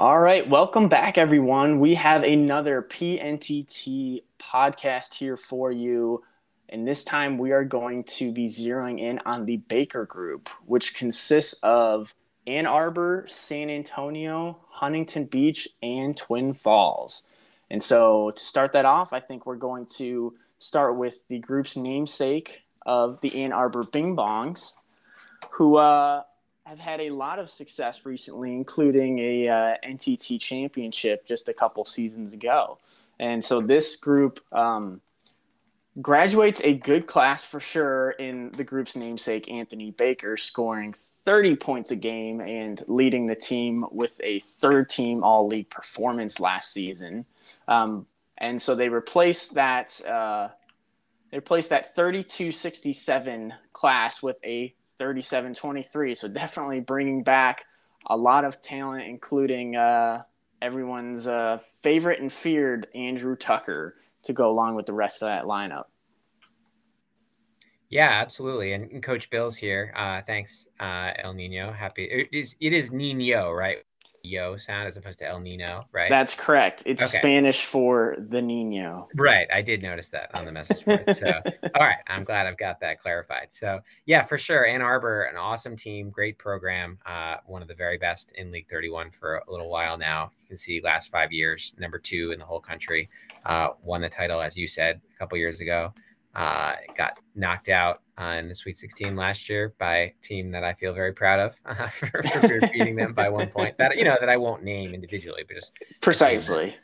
All right, welcome back, everyone. We have another PNTT podcast here for you. And this time we are going to be zeroing in on the Baker Group, which consists of Ann Arbor, San Antonio, Huntington Beach, and Twin Falls. And so to start that off, I think we're going to start with the group's namesake of the Ann Arbor Bing Bongs, who uh, have had a lot of success recently, including a uh, NTT championship just a couple seasons ago. And so this group um, graduates a good class for sure in the group's namesake, Anthony Baker, scoring 30 points a game and leading the team with a third team all league performance last season. Um, and so they replaced that. Uh, they replaced that 32-67 class with a 37-23. So definitely bringing back a lot of talent, including uh, everyone's uh, favorite and feared Andrew Tucker to go along with the rest of that lineup. Yeah, absolutely. And Coach Bill's here. Uh, thanks, uh, El Nino. Happy. It is, it is Nino, right? Yo sound as opposed to El Nino, right? That's correct. It's okay. Spanish for the Nino. Right. I did notice that on the message board. So, all right. I'm glad I've got that clarified. So, yeah, for sure. Ann Arbor, an awesome team, great program, uh, one of the very best in League 31 for a little while now. You can see last five years, number two in the whole country, uh, won the title, as you said, a couple years ago. Uh, got knocked out uh, in the Sweet 16 last year by a team that I feel very proud of uh, for, for beating them by one point. That you know that I won't name individually, but just precisely.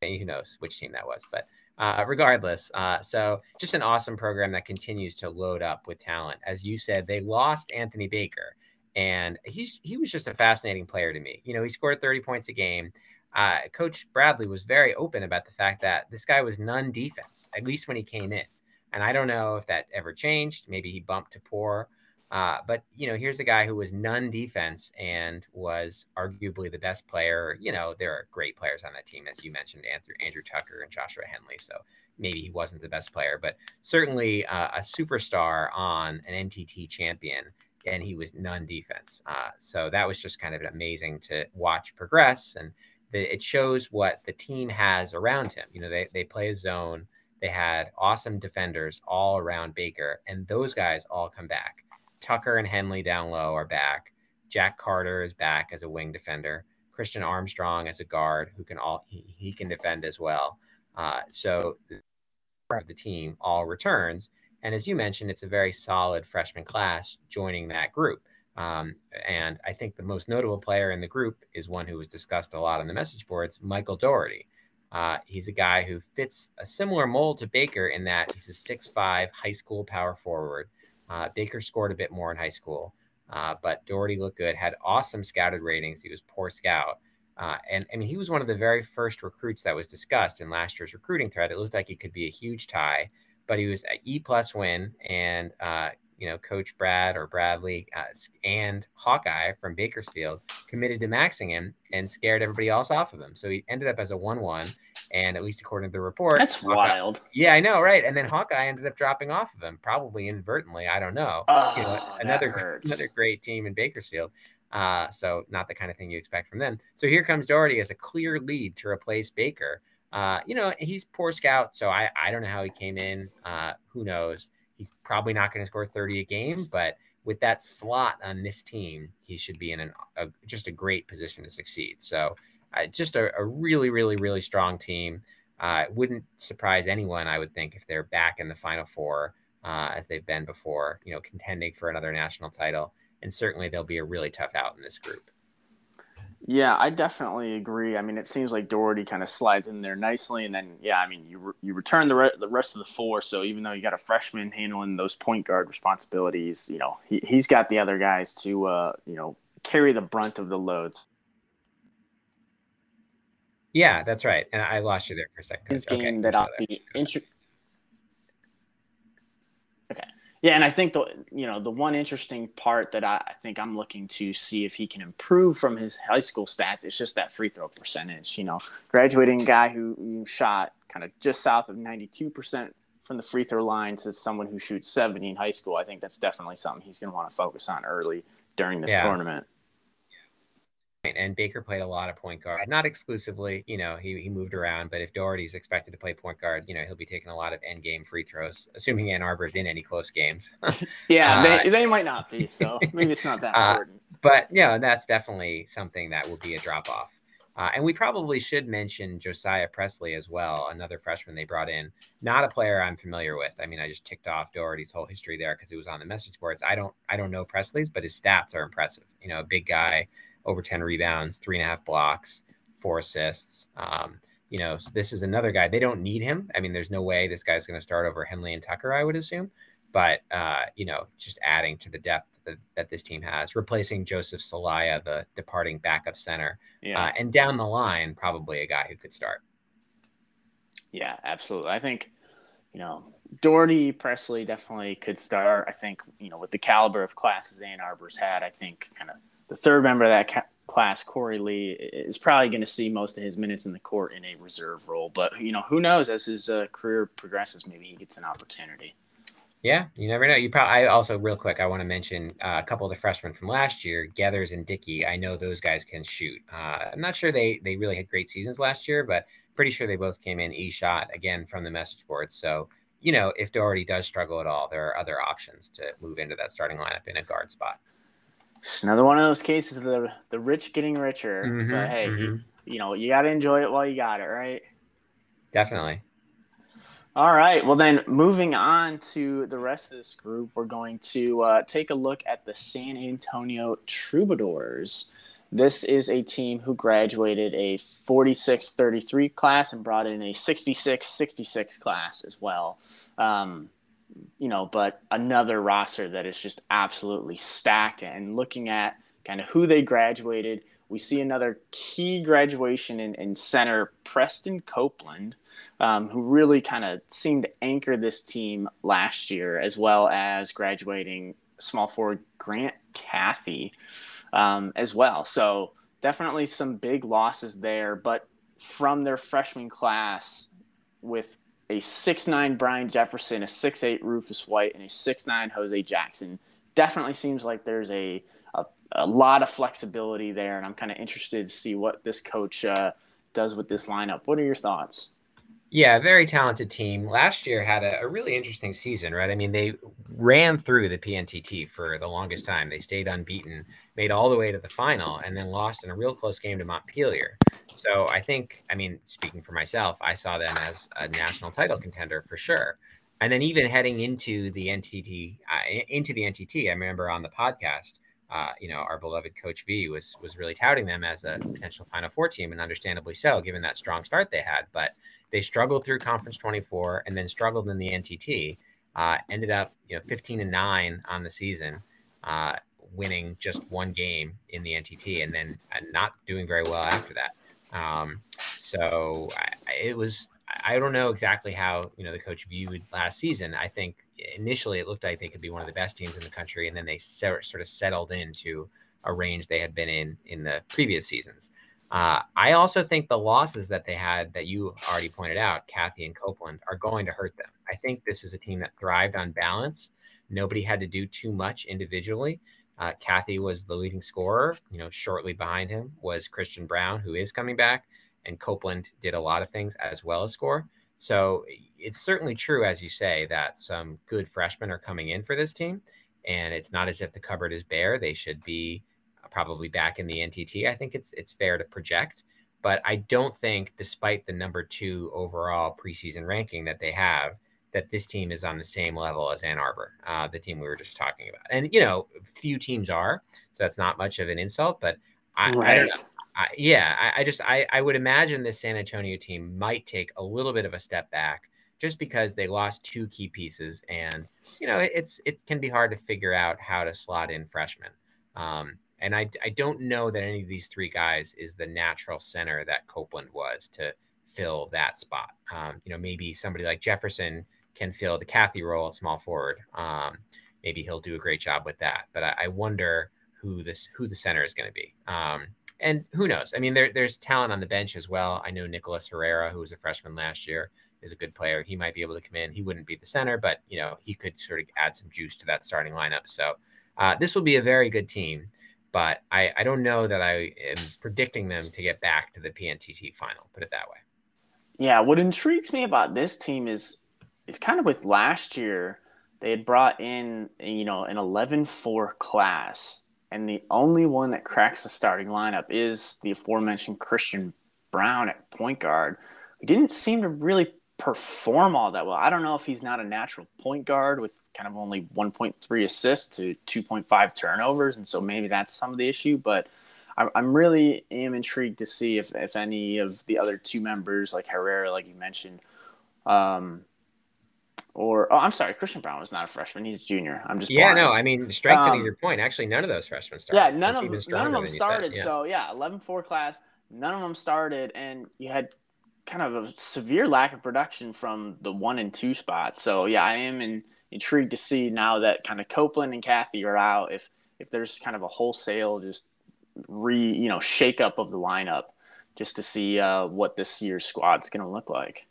Who knows which team that was? But uh, regardless, uh, so just an awesome program that continues to load up with talent. As you said, they lost Anthony Baker, and he's he was just a fascinating player to me. You know, he scored 30 points a game. Uh, Coach Bradley was very open about the fact that this guy was none defense, at least when he came in. And I don't know if that ever changed. Maybe he bumped to poor. Uh, but you know, here's a guy who was none defense and was arguably the best player. You know, there are great players on that team, as you mentioned, Andrew, Andrew Tucker and Joshua Henley. So maybe he wasn't the best player, but certainly uh, a superstar on an NTT champion, and he was none defense. Uh, so that was just kind of amazing to watch progress, and the, it shows what the team has around him. You know, they they play a zone they had awesome defenders all around Baker, and those guys all come back. Tucker and Henley down low are back. Jack Carter is back as a wing defender. Christian Armstrong as a guard who can all he, he can defend as well. Uh, so the team all returns, and as you mentioned, it's a very solid freshman class joining that group. Um, and I think the most notable player in the group is one who was discussed a lot on the message boards, Michael Doherty. Uh, he's a guy who fits a similar mold to Baker in that he's a six-five high school power forward. Uh, Baker scored a bit more in high school, uh, but Doherty looked good, had awesome scouted ratings. He was poor scout. Uh, and I mean, he was one of the very first recruits that was discussed in last year's recruiting thread. It looked like he could be a huge tie, but he was an E plus win and uh, you know, Coach Brad or Bradley uh, and Hawkeye from Bakersfield committed to maxing him and scared everybody else off of him. So he ended up as a 1 1. And at least according to the report, that's Hawkeye, wild. Yeah, I know, right? And then Hawkeye ended up dropping off of him, probably inadvertently. I don't know. Oh, you know, another another great team in Bakersfield. Uh, so not the kind of thing you expect from them. So here comes Doherty as a clear lead to replace Baker. Uh, you know, he's poor scout, so I, I don't know how he came in. Uh, who knows? He's probably not going to score 30 a game, but with that slot on this team, he should be in an, a, just a great position to succeed. So, uh, just a, a, really, really, really strong team. Uh, wouldn't surprise anyone, I would think, if they're back in the Final Four uh, as they've been before, you know, contending for another national title. And certainly they'll be a really tough out in this group. Yeah, I definitely agree. I mean, it seems like Doherty kind of slides in there nicely, and then yeah, I mean, you re- you return the re- the rest of the four. So even though you got a freshman handling those point guard responsibilities, you know, he he's got the other guys to uh, you know carry the brunt of the loads. Yeah, that's right. And I lost you there for a second. His game okay, that I'll be interested Yeah, and I think the you know the one interesting part that I, I, think I'm looking to see if he can improve from his high school stats is just that free throw percentage. You know, graduating guy who shot kind of just south of 92 percent from the free throw line to someone who shoots 70 in high school. I think that's definitely something he's going to want to focus on early during this yeah. tournament. And Baker played a lot of point guard, not exclusively. You know, he, he moved around, but if Doherty's expected to play point guard, you know, he'll be taking a lot of end game free throws, assuming Ann Arbor's in any close games. yeah, uh, they, they might not be, so maybe it's not that uh, important. But yeah, that's definitely something that will be a drop off. Uh, and we probably should mention Josiah Presley as well, another freshman they brought in. Not a player I'm familiar with. I mean, I just ticked off Doherty's whole history there because he was on the message boards. I don't, I don't know Presley's, but his stats are impressive. You know, a big guy, over 10 rebounds, three and a half blocks, four assists. Um, you know, so this is another guy. They don't need him. I mean, there's no way this guy's going to start over Henley and Tucker, I would assume. But uh, you know, just adding to the depth that, that this team has, replacing Joseph Celaya, the departing backup center, yeah. Uh, and down the line, probably a guy who could start. Yeah, absolutely. I think you know Doherty Presley definitely could start. I think you know with the caliber of classes Ann Arbor's had, I think kind of the third member of that ca- class, Corey Lee, is probably going to see most of his minutes in the court in a reserve role. But you know, who knows? As his uh, career progresses, maybe he gets an opportunity. Yeah, you never know. You probably. I also, real quick, I want to mention uh, a couple of the freshmen from last year, Gathers and Dickey. I know those guys can shoot. Uh, I'm not sure they they really had great seasons last year, but pretty sure they both came in e shot again from the message board. So you know, if Doherty does struggle at all, there are other options to move into that starting lineup in a guard spot. It's another one of those cases of the the rich getting richer. Mm-hmm, but hey, mm-hmm. you, you know, you got to enjoy it while you got it, right? Definitely. All right. Well, then moving on to the rest of this group, we're going to uh, take a look at the San Antonio Troubadours. This is a team who graduated a 46 33 class and brought in a 66 66 class as well. Um, you know, but another roster that is just absolutely stacked. And looking at kind of who they graduated, we see another key graduation in, in center, Preston Copeland um, who really kind of seemed to anchor this team last year, as well as graduating small forward Grant Cathy um, as well. So definitely some big losses there, but from their freshman class with a six-nine Brian Jefferson, a six-eight Rufus White, and a six-nine Jose Jackson, definitely seems like there's a, a, a lot of flexibility there, and I'm kind of interested to see what this coach uh, does with this lineup. What are your thoughts? Yeah, very talented team. Last year had a, a, really interesting season, right? I mean, they ran through the PNTT for the longest time. They stayed unbeaten, made all the way to the final, and then lost in a real close game to Montpelier. So I think, I mean, speaking for myself, I saw them as a national title contender for sure. And then even heading into the NTT, uh, into the NTT, I remember on the podcast, uh, you know, our beloved Coach V was was really touting them as a potential Final Four team, and understandably so, given that strong start they had. But they struggled through Conference 24 and then struggled in the NTT. Uh, ended up, you know, 15 and nine on the season, uh, winning just one game in the NTT, and then not doing very well after that. Um, so I, it was. I don't know exactly how you know the coach viewed last season. I think initially it looked like they could be one of the best teams in the country, and then they sort of settled into a range they had been in in the previous seasons. Uh, I also think the losses that they had that you already pointed out, Kathy and Copeland, are going to hurt them. I think this is a team that thrived on balance. Nobody had to do too much individually. Uh, Cathy was the leading scorer. You know, shortly behind him was Christian Brown, who is coming back, and Copeland did a lot of things as well as score. So it's certainly true, as you say, that some good freshmen are coming in for this team, and it's not as if the cupboard is bare. They should be probably back in the NTT. I think it's it's fair to project, but I don't think, despite the number two overall preseason ranking that they have, that this team is on the same level as Ann Arbor, uh, the team we were just talking about. And you know, few teams are, so that's not much of an insult. But I, right. I I, yeah, I, I just I, I would imagine this San Antonio team might take a little bit of a step back just because they lost two key pieces and you know it's it can be hard to figure out how to slot in freshmen um, and I, I don't know that any of these three guys is the natural center that Copeland was to fill that spot. Um, you know, maybe somebody like Jefferson can fill the Cathy role at small forward. Um, maybe he'll do a great job with that. But I, I wonder who this who the center is going to be. Um, and who knows? I mean, there, there's talent on the bench as well. I know Nicholas Herrera, who was a freshman last year, is a good player. He might be able to come in. He wouldn't be the center, but you know he could sort of add some juice to that starting lineup. So uh, this will be a very good team. but I, I don't know that I am predicting them to get back to the PNTT final. Put it that way. Yeah, what intrigues me about this team is is kind of with last year they had brought in you know an 11-4 class and the only one that cracks the starting lineup is the aforementioned Christian brown at point guard. He didn't seem to really perform all that well. I don't know if he's not a natural point guard with kind of only 1.3 assists to 2.5 turnovers, and so maybe that's some of the issue. But I'm really am intrigued to see if if any of the other two members, like Herrera, like you mentioned, um, or oh, I'm sorry, Christian Brown was not a freshman; he's a junior. I'm just yeah, blind. no, I mean strengthening um, your point. Actually, none of those freshmen started. Yeah, none of none of them started. Yeah. So yeah, 11-4 class, none of them started, and you had kind of a severe lack of production from the one and two spots. So yeah, I am in, intrigued to see now that kind of Copeland and Kathy are out if if there's kind of a wholesale just re you know shake up of the lineup just to see uh, what this year's squad's going to look like.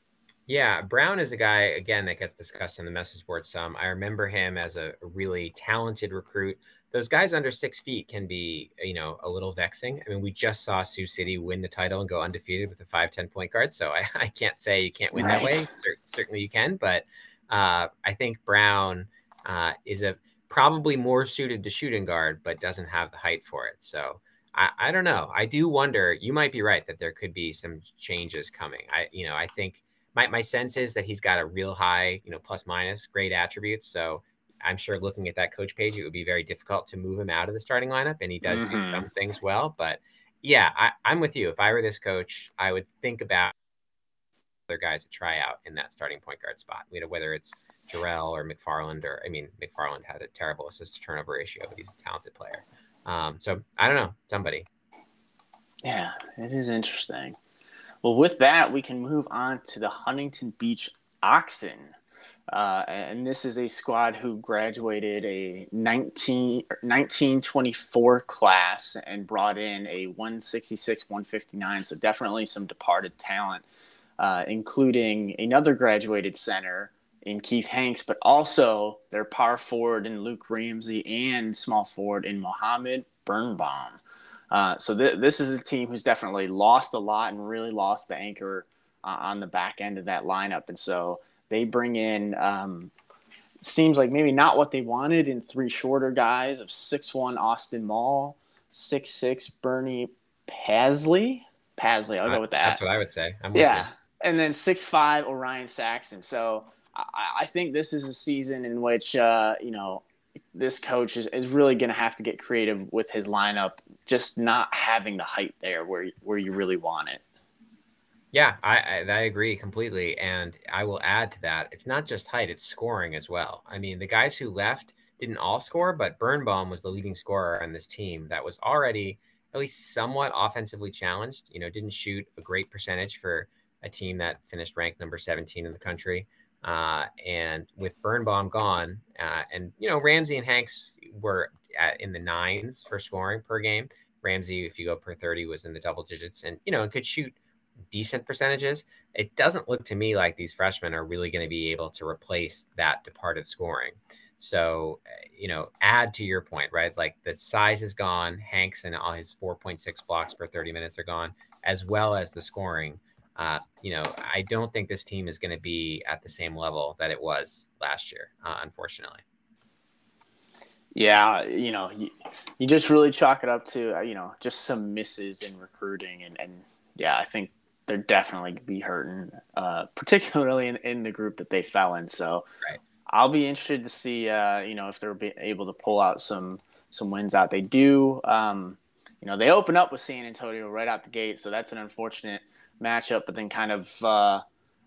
Yeah, Brown is a guy again that gets discussed on the message board some. I remember him as a really talented recruit those guys under six feet can be, you know, a little vexing. I mean, we just saw Sioux City win the title and go undefeated with a five ten point guard. So I, I can't say you can't win right. that way. certainly you can. But uh, I think Brown uh, is a probably more suited to shooting guard, but doesn't have the height for it. So I, I don't know. I do wonder, you might be right that there could be some changes coming. I, you know, I think my, my sense is that he's got a real high, you know, plus minus great attributes. So I'm sure looking at that coach page, it would be very difficult to move him out of the starting lineup. And he does mm-hmm. do some things well. But yeah, I, am with you. If I were this coach, I would think about other guys to try out in that starting point guard spot. You know, whether it's Jarrell or McFarland, or I mean, McFarland had a terrible assist turnover ratio, but he's a talented player. Um, so I don't know, somebody. Yeah, it is interesting. Well, with that, we can move on to the Huntington Beach Oxen. Uh, and this is a squad who graduated a 19, 1924 class and brought in a 166 159 so definitely some departed talent uh, including another graduated center in keith hanks but also their power forward in luke ramsey and small forward in mohammed birnbaum uh, so th- this is a team who's definitely lost a lot and really lost the anchor uh, on the back end of that lineup and so they bring in um, seems like maybe not what they wanted in three shorter guys of six one Austin Mall, six six Bernie Pasley. Pasley, I'll go with that. That's what I would say. I'm yeah, and then six five Orion Saxon. So I, I, think this is a season in which uh, you know this coach is, is really going to have to get creative with his lineup, just not having the height there where where you really want it. Yeah, I, I, I agree completely, and I will add to that. It's not just height; it's scoring as well. I mean, the guys who left didn't all score, but Birnbaum was the leading scorer on this team that was already at least somewhat offensively challenged. You know, didn't shoot a great percentage for a team that finished ranked number 17 in the country. Uh, and with Birnbaum gone, uh, and you know Ramsey and Hanks were at, in the nines for scoring per game. Ramsey, if you go per 30, was in the double digits, and you know and could shoot decent percentages, it doesn't look to me like these freshmen are really going to be able to replace that departed scoring. So, eh, you know, add to your point, right? Like the size is gone. Hanks and all his 4.6 blocks per 30 minutes are gone, as well as the scoring. Uh, you know, I don't think this team is going to be at the same level that it was last year, uh, unfortunately. Yeah, you know, you, you just really chalk it up to, uh, you know, just some misses in recruiting. And, and yeah, I think they're definitely be hurting, uh, particularly in, in the group that they fell in. So right. I'll be interested to see, uh, you know, if they're able to pull out some some wins out. They do, um, you know, they open up with San Antonio right out the gate, so that's an unfortunate matchup. But then, kind of uh,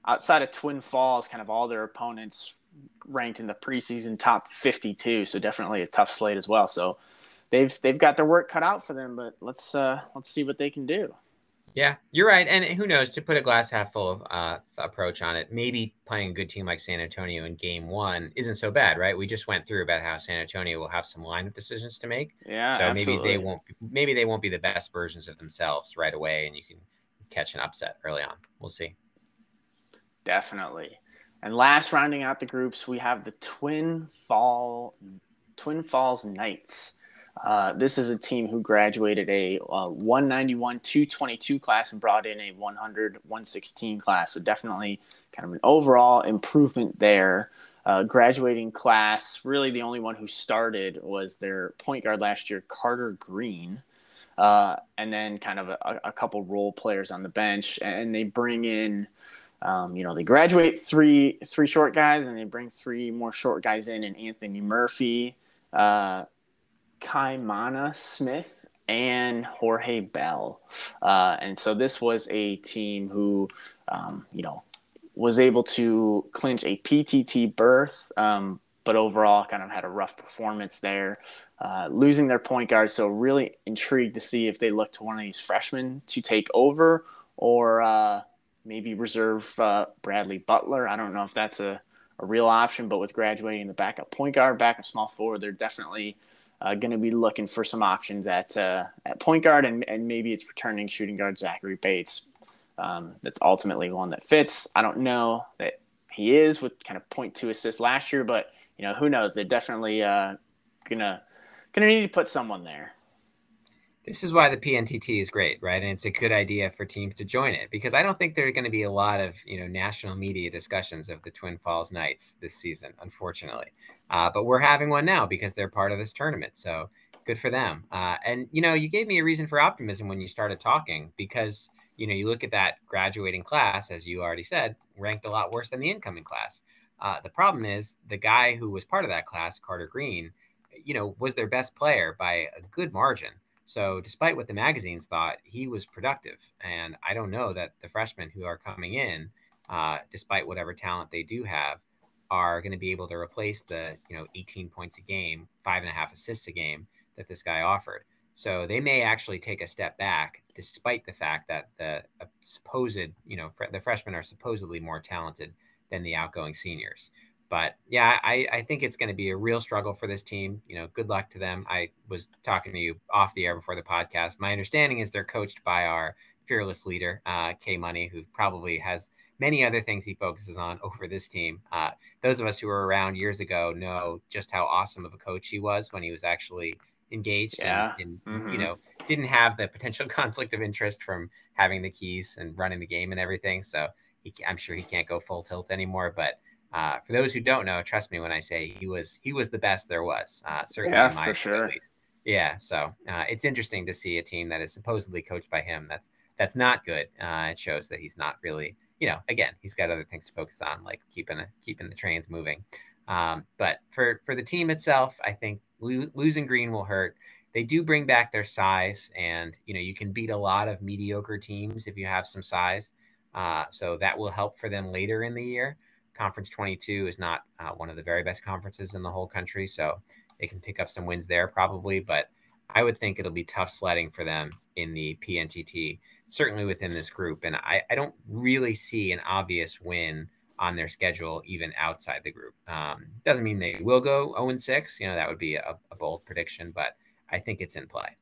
outside of Twin Falls, kind of all their opponents ranked in the preseason top 52. So definitely a tough slate as well. So they've they've got their work cut out for them. But let's uh, let's see what they can do. Yeah, you're right. And who knows, to put a glass half full of uh, approach on it, maybe playing a good team like San Antonio in game one isn't so bad, right? We just went through about how San Antonio will have some lineup decisions to make. Yeah. So absolutely. maybe they won't maybe they won't be the best versions of themselves right away and you can catch an upset early on. We'll see. Definitely. And last rounding out the groups, we have the Twin Fall Twin Falls Knights. Uh, this is a team who graduated a uh, 191 222 class and brought in a 100 116 class. So definitely kind of an overall improvement there. Uh, graduating class, really the only one who started was their point guard last year, Carter Green. Uh, and then kind of a, a, couple role players on the bench, and they bring in, um, you know, they graduate three three short guys, and they bring three more short guys in, and Anthony Murphy, uh, Kaimana Smith and Jorge Bell. Uh, and so this was a team who, um, you know, was able to clinch a PTT berth, um, but overall kind of had a rough performance there, uh, losing their point guard. So really intrigued to see if they look to one of these freshmen to take over or uh, maybe reserve uh, Bradley Butler. I don't know if that's a, a real option, but with graduating the backup point guard, backup small forward, they're definitely – uh, going to be looking for some options at uh, at point guard, and, and maybe it's returning shooting guard Zachary Bates. Um, that's ultimately one that fits. I don't know that he is with kind of point two assists last year, but you know who knows? They're definitely uh, gonna gonna need to put someone there. This is why the PNTT is great, right? And it's a good idea for teams to join it because I don't think there are going to be a lot of you know national media discussions of the Twin Falls Knights this season, unfortunately. Uh, but we're having one now because they're part of this tournament. So good for them. Uh, and you know, you gave me a reason for optimism when you started talking because you know you look at that graduating class, as you already said, ranked a lot worse than the incoming class. Uh, the problem is the guy who was part of that class, Carter Green, you know, was their best player by a good margin. So despite what the magazines thought, he was productive. And I don't know that the freshmen who are coming in, uh, despite whatever talent they do have, are going to be able to replace the you know 18 points a game, five and a half assists a game that this guy offered. So they may actually take a step back, despite the fact that the uh, supposed you know fr- the freshmen are supposedly more talented than the outgoing seniors. But yeah, I, I think it's going to be a real struggle for this team. You know, good luck to them. I was talking to you off the air before the podcast. My understanding is they're coached by our fearless leader, uh, K Money, who probably has many other things he focuses on over this team. Uh, those of us who were around years ago know just how awesome of a coach he was when he was actually engaged yeah. and, and mm-hmm. you know didn't have the potential conflict of interest from having the keys and running the game and everything. So he, I'm sure he can't go full tilt anymore. But uh, for those who don't know, trust me when I say he was he was the best there was. Uh, certainly, yeah, for sure. Yeah, so uh, it's interesting to see a team that is supposedly coached by him. That's that's not good. Uh, it shows that he's not really you know, again, he's got other things to focus on, like keeping a, keeping the trains moving. Um, but for for the team itself, I think lo- losing Green will hurt. They do bring back their size, and you know you can beat a lot of mediocre teams if you have some size. Uh, so that will help for them later in the year. Conference 22 is not uh, one of the very best conferences in the whole country, so they can pick up some wins there probably. But I would think it'll be tough sledding for them in the PNTT certainly within this group. And I, I don't really see an obvious win on their schedule, even outside the group. Um, doesn't mean they will go 0 6. You know, that would be a, a, bold prediction, but I think it's in play.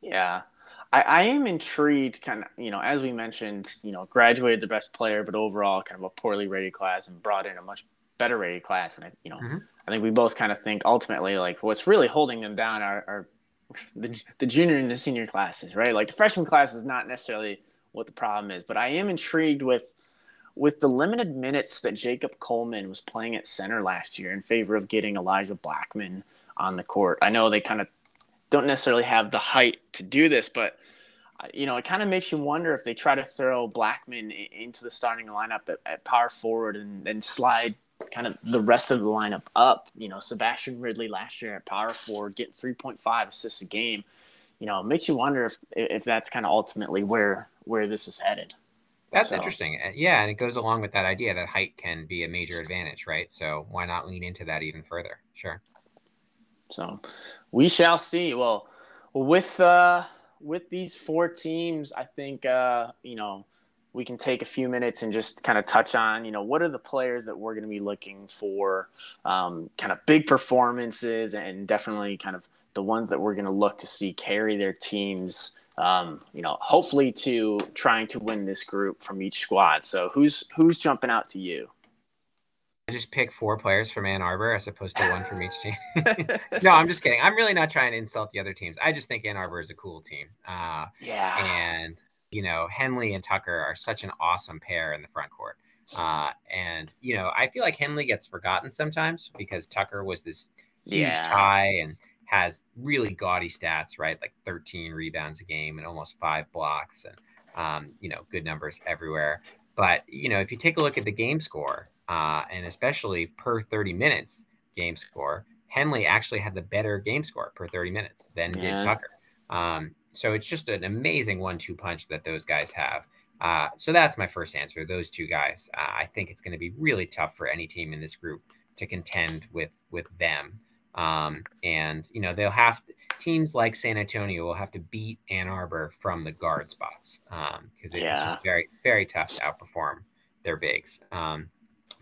Yeah. I, I am intrigued, kind of, you know, as we mentioned, you know, graduated the best player, but overall kind of a poorly rated class and brought in a much better rated class. And, I, you know, mm-hmm. I think we both kind of think ultimately like what's really holding them down are, are the, the junior and the senior classes, right? Like the freshman class is not necessarily what the problem is, but I am intrigued with with the limited minutes that Jacob Coleman was playing at center last year in favor of getting Elijah Blackman on the court. I know they kind of don't necessarily have the height to do this, but uh, you know, it kind of makes you wonder if they try to throw Blackman into the starting lineup at, at power forward and, and slide kind of the rest of the lineup up. You know, Sebastian Ridley last year at power forward getting 3.5 assists a game. You know, it makes you wonder if if that's kind of ultimately where where this is headed. That's so. interesting. Uh, yeah, and it goes along with that idea that height can be a major advantage, right? So why not lean into that even further? Sure. So we shall see. Well, with uh with these four teams, I think uh, you know, we can take a few minutes and just kind of touch on, you know, what are the players that we're going to be looking for, um, kind of big performances, and definitely kind of the ones that we're going to look to see carry their teams. Um, you know, hopefully to trying to win this group from each squad. So who's who's jumping out to you? Just pick four players from Ann Arbor as opposed to one from each team? no, I'm just kidding. I'm really not trying to insult the other teams. I just think Ann Arbor is a cool team. Uh, yeah. And, you know, Henley and Tucker are such an awesome pair in the front court. Uh, and, you know, I feel like Henley gets forgotten sometimes because Tucker was this huge Yeah. tie and has really gaudy stats, right? Like 13 rebounds a game and almost five blocks and, um, you know, good numbers everywhere. But, you know, if you take a look at the game score, uh, and especially per 30 minutes game score, Henley actually had the better game score per 30 minutes than Yeah. did Tucker. Um, so it's just an amazing one two punch that those guys have. Uh, so that's my first answer. Those two guys. Uh, I think it's going to be really tough for any team in this group to contend with with them. Um, and you know they'll have to, teams like San Antonio will have to beat Ann Arbor from the guard spots because it's Yeah. very very tough to outperform their bigs. Um,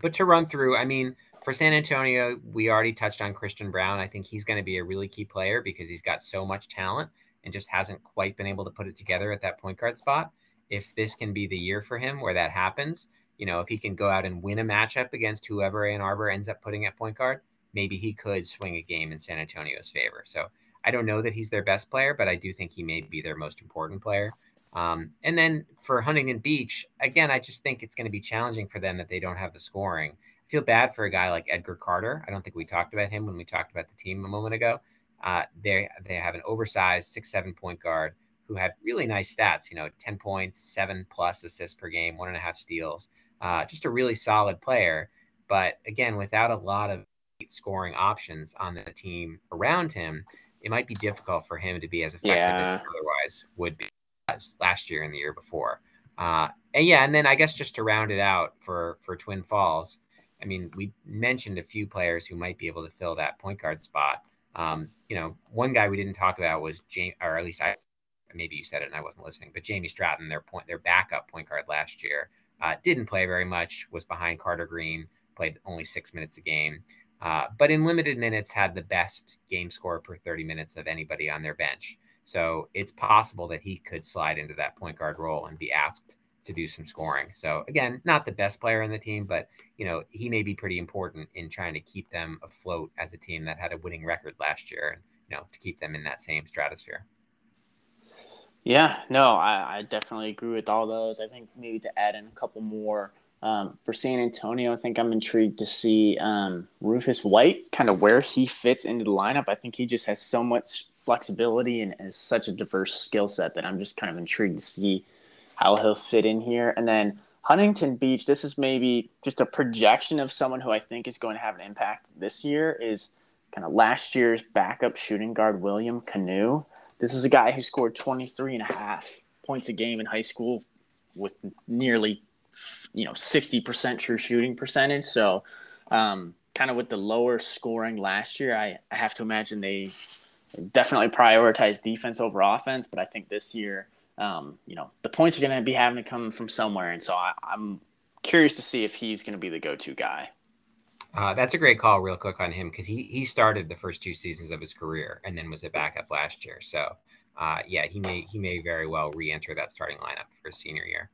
but to run through, I mean, for San Antonio, we already touched on Christian Brown. I think he's going to be a really key player because he's got so much talent and just hasn't quite been able to put it together at that point guard spot. If this can be the year for him where that happens, you know, if he can go out and win a matchup against whoever Ann Arbor ends up putting at point guard, maybe he could swing a game in San Antonio's favor. So I don't know that he's their best player, but I do think he may be their most important player. Um, and then for Huntington Beach, again, I just think it's going to be challenging for them that they don't have the scoring. I feel bad for a guy like Edgar Carter. I don't think we talked about him when we talked about the team a moment ago. Uh, they they have an oversized six seven point guard who had really nice stats. You know, ten points, seven plus assists per game, one and a half steals. Uh, just a really solid player. But again, without a lot of scoring options on the team around him, it might be difficult for him to be as effective Yeah. as he otherwise would be as last year and the year before. Uh, and yeah, and then I guess just to round it out for for Twin Falls, I mean, we mentioned a few players who might be able to fill that point guard spot. Um, you know, one guy we didn't talk about was James, or at least I, maybe you said it and I wasn't listening, but Jamie Stratton, their point, their backup point guard last year, uh, didn't play very much, was behind Carter Green, played only six minutes a game, uh, but in limited minutes had the best game score per 30 minutes of anybody on their bench. So it's possible that he could slide into that point guard role and be asked to do some scoring. So again, not the best player in the team, but you know he may be pretty important in trying to keep them afloat as a team that had a winning record last year, and you know to keep them in that same stratosphere. Yeah, no, I, I definitely agree with all those. I think maybe to add in a couple more um, for San Antonio, I think I'm intrigued to see um, Rufus White kind of where he fits into the lineup. I think he just has so much flexibility and has such a diverse skill set that I'm just kind of intrigued to see how he'll fit in here. And then Huntington Beach, this is maybe just a projection of someone who I think is going to have an impact this year is kind of last year's backup shooting guard William Canoe. This is a guy who scored 23 and a half points a game in high school with nearly you know 60% true shooting percentage. So um, kind of with the lower scoring last year, I, I have to imagine they definitely prioritize defense over offense. But I think this year, um, you know, the points are going to be having to come from somewhere, and so I, I'm curious to see if he's going to be the go-to guy. Uh, that's a great call, real quick on him because he he started the first two seasons of his career and then was a backup last year. So uh, yeah, he may he may very well re-enter that starting lineup for his senior year.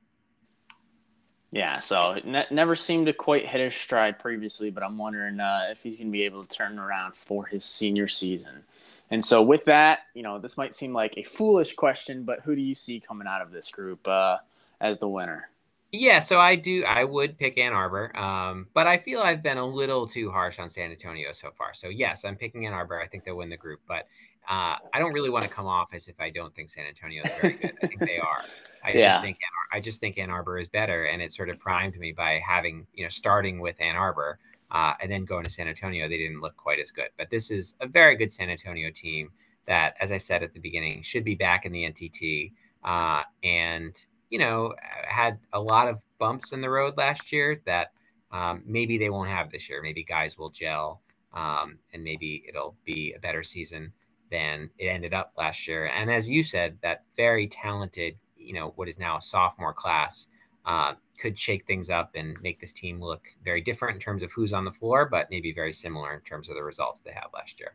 Yeah, so ne- never seemed to quite hit his stride previously, but I'm wondering uh, if he's going to be able to turn around for his senior season. And so, with that, you know, this might seem like a foolish question, but who do you see coming out of this group uh, as the winner? Yeah, so I do. I would pick Ann Arbor, um, but I feel I've been a little too harsh on San Antonio so far. So yes, I'm picking Ann Arbor. I think they'll win the group, but uh, I don't really want to come off as if I don't think San Antonio is very good. I think they are. I Yeah. just think Ann Ar- I just think Ann Arbor is better, and it sort of primed me by having you know starting with Ann Arbor uh, and then going to San Antonio. They didn't look quite as good, but this is a very good San Antonio team that, as I said at the beginning, should be back in the NTT uh, and you know had a lot of bumps in the road last year that um, maybe they won't have this year. Maybe guys will gel, um, and maybe it'll be a better season than it ended up last year. And as you said, that very talented, you know, what is now a sophomore class uh, could shake things up and make this team look very different in terms of who's on the floor, but maybe very similar in terms of the results they had last year.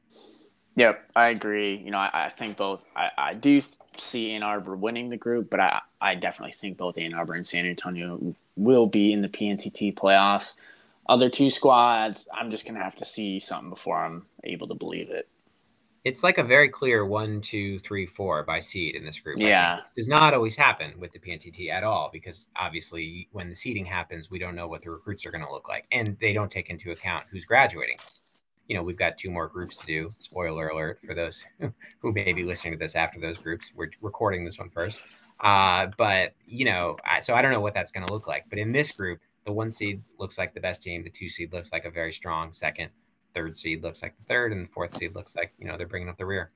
Yep, I agree. You know, I, I think both. I, I do see Ann Arbor winning the group, but I, I definitely think both Ann Arbor and San Antonio will be in the PNTT playoffs. other two squads, I'm just gonna have to see something before I'm able to believe it. It's like a very clear one, two, three, four by seed in this group. Yeah, does not always happen with the PNTT at all because obviously when the seeding happens, we don't know what the recruits are going to look like, and they don't take into account who's graduating. You know, we've got two more groups to do. Spoiler alert for those who may be listening to this after those groups. We're recording this one first. Uh, but you know, I, so I don't know what that's going to look like. But in this group, the one seed looks like the best team. The two seed looks like a very strong second. Third seed looks like the third, and the fourth seed looks like you know they're bringing up the rear.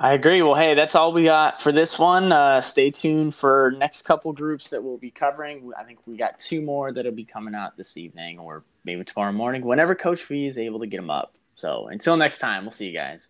I agree. Well, hey, that's all we got for this one. Uh, stay tuned for next couple groups that we'll be covering. I think we got two more that'll be coming out this evening or maybe tomorrow morning, whenever Coach Fee is able to get them up. So until next time, we'll see you guys.